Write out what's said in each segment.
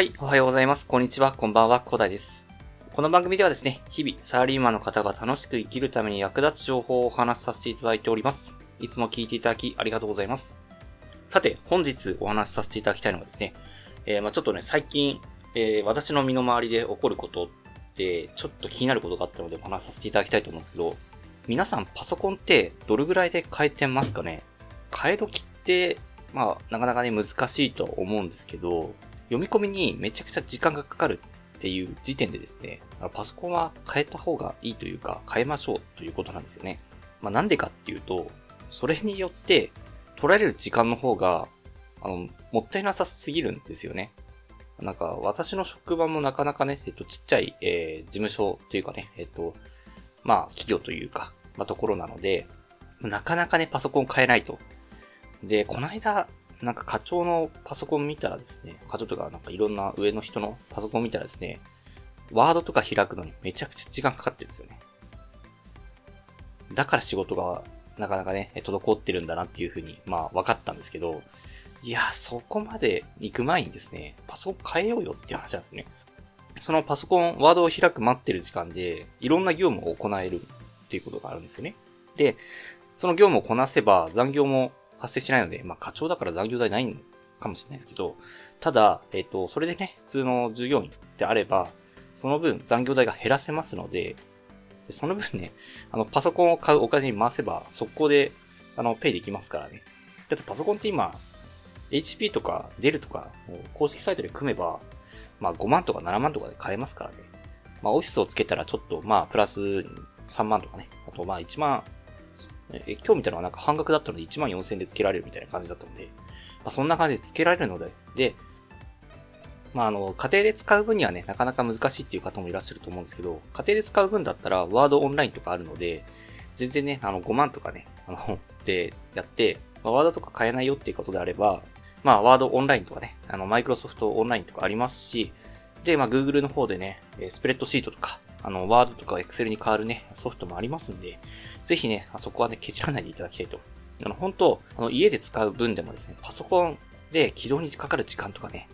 はい、おはようございます。こんにちは、こんばんは、コダです。この番組ではですね、日々、サラリーマンの方が楽しく生きるために役立つ情報をお話しさせていただいております。いつも聞いていただきありがとうございます。さて、本日お話しさせていただきたいのはですね、えー、まあちょっとね、最近、えー、私の身の回りで起こることって、ちょっと気になることがあったのでお話しさせていただきたいと思うんですけど、皆さんパソコンってどれぐらいで変えてますかね？変え時って、まあ、なかなかね、難しいと思うんですけど、読み込みにめちゃくちゃ時間がかかるっていう時点でですね、パソコンは変えた方がいいというか、変えましょうということなんですよね。まあなんでかっていうと、それによって取られる時間の方が、あの、もったいなさすぎるんですよね。なんか、私の職場もなかなかね、えっと、ちっちゃい、えー、事務所というかね、えっと、まあ、企業というか、まあ、ところなので、なかなかね、パソコン変えないと。で、この間、なんか課長のパソコン見たらですね、課長とかなんかいろんな上の人のパソコン見たらですね、ワードとか開くのにめちゃくちゃ時間かかってるんですよね。だから仕事がなかなかね、滞ってるんだなっていうふうに、まあ分かったんですけど、いや、そこまで行く前にですね、パソコン変えようよっていう話なんですね。そのパソコン、ワードを開く待ってる時間で、いろんな業務を行えるっていうことがあるんですよね。で、その業務をこなせば残業も発生しないので、まあ課長だから残業代ないかもしれないですけど、ただ、えっ、と、それでね、普通の従業員であれば、その分残業代が減らせますので、でその分ね、あの、パソコンを買うお金に回せば、速攻で、あの、ペイできますからね。だってパソコンって今、HP とか DEL とか、公式サイトで組めば、まあ5万とか7万とかで買えますからね。まあオフィスをつけたらちょっと、まあプラス3万とかね。あとまあ1万、え今日見たのはなんか半額だったので1万4000円でつけられるみたいな感じだったので、まあそんな感じでつけられるので、で、まああの、家庭で使う分にはね、なかなか難しいっていう方もいらっしゃると思うんですけど、家庭で使う分だったら、ワードオンラインとかあるので、全然ね、あの、5万とかね、あの、でやって、まあ、ワードとか買えないよっていうことであれば、まあ、ワードオンラインとかね、あの、マイクロソフトオンラインとかありますし、で、まあ、Google の方でね、スプレッドシートとか、あの、ワードとか Excel に変わるね、ソフトもありますんで、ぜひね、あそこはね、ケチらないでいただきたいと。あの、本当あの、家で使う分でもですね、パソコンで起動にかかる時間とかね、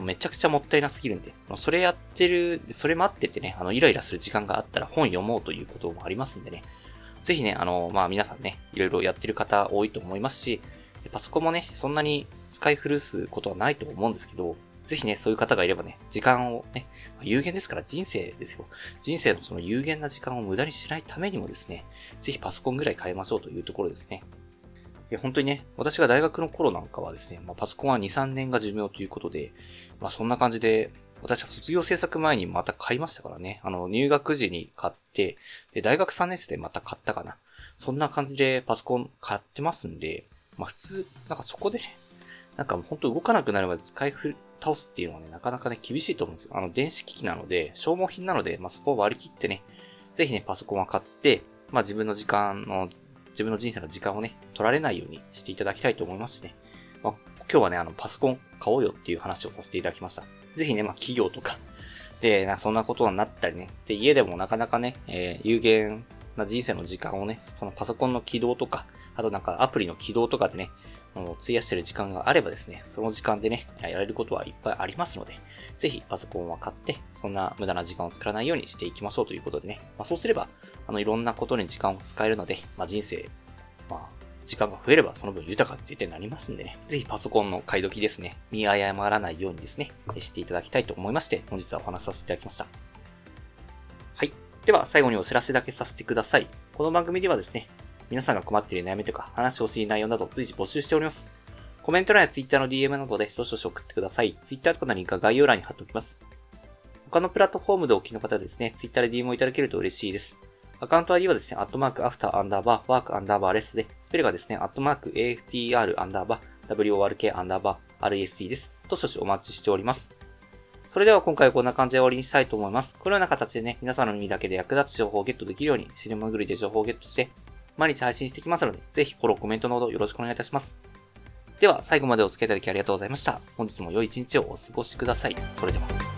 めちゃくちゃもったいなすぎるんで、それやってる、それ待っててね、あの、イライラする時間があったら本読もうということもありますんでね、ぜひね、あの、まあ、皆さんね、いろいろやってる方多いと思いますし、パソコンもね、そんなに使い古すことはないと思うんですけど、ぜひね、そういう方がいればね、時間をね、有限ですから人生ですよ。人生のその有限な時間を無駄にしないためにもですね、ぜひパソコンぐらい変えましょうというところですね。いや、本当にね、私が大学の頃なんかはですね、まあ、パソコンは2、3年が寿命ということで、まあそんな感じで、私は卒業制作前にまた買いましたからね。あの、入学時に買って、で、大学3年生でまた買ったかな。そんな感じでパソコン買ってますんで、まあ普通、なんかそこでね、なんかもう本当動かなくなるまで使い倒すっていうのはね、なかなかね、厳しいと思うんですよ。あの、電子機器なので、消耗品なので、まあそこを割り切ってね、ぜひね、パソコンは買って、まあ自分の時間の、自分の人生の時間をね、取られないようにしていただきたいと思いますしね。まあ、今日はね、あの、パソコン買おうよっていう話をさせていただきました。ぜひね、まあ企業とか、で、なそんなことになったりね、で、家でもなかなかね、えー、有限な人生の時間をね、そのパソコンの起動とか、あとなんかアプリの起動とかでね、あの費やしてる時間があればですね、その時間でね、やれることはいっぱいありますので、ぜひパソコンは買って、そんな無駄な時間を作らないようにしていきましょうということでね、まあ、そうすれば、あの、いろんなことに時間を使えるので、まあ、人生、まあ、時間が増えればその分豊かに絶対なりますんでね、ぜひパソコンの買い時ですね、見誤らないようにですね、していただきたいと思いまして、本日はお話しさせていただきました。はい。では、最後にお知らせだけさせてください。この番組ではですね、皆さんが困っている悩みとか話してほしい内容など随時募集しております。コメント欄や Twitter の DM などでどしどし送ってください。Twitter とかのリンクは概要欄に貼っておきます。他のプラットフォームでお聞きの方はですね、Twitter で DM をいただけると嬉しいです。アカウント ID はですね、アットマーク after アンダーバー work アンダーバー rest で、スペルがですね、アットマーク AFTR アンダーバー WORK アンダーバー RST です。どしどしお待ちしております。それでは今回はこんな感じで終わりにしたいと思います。このような形でね、皆さんの耳だけで役立つ情報をゲットできるように、シネマグリで情報をゲットして、毎日配信していきますので、ぜひフォロー、コメントなどよろしくお願いいたします。では、最後までお付き合いいただきありがとうございました。本日も良い一日をお過ごしください。それでは。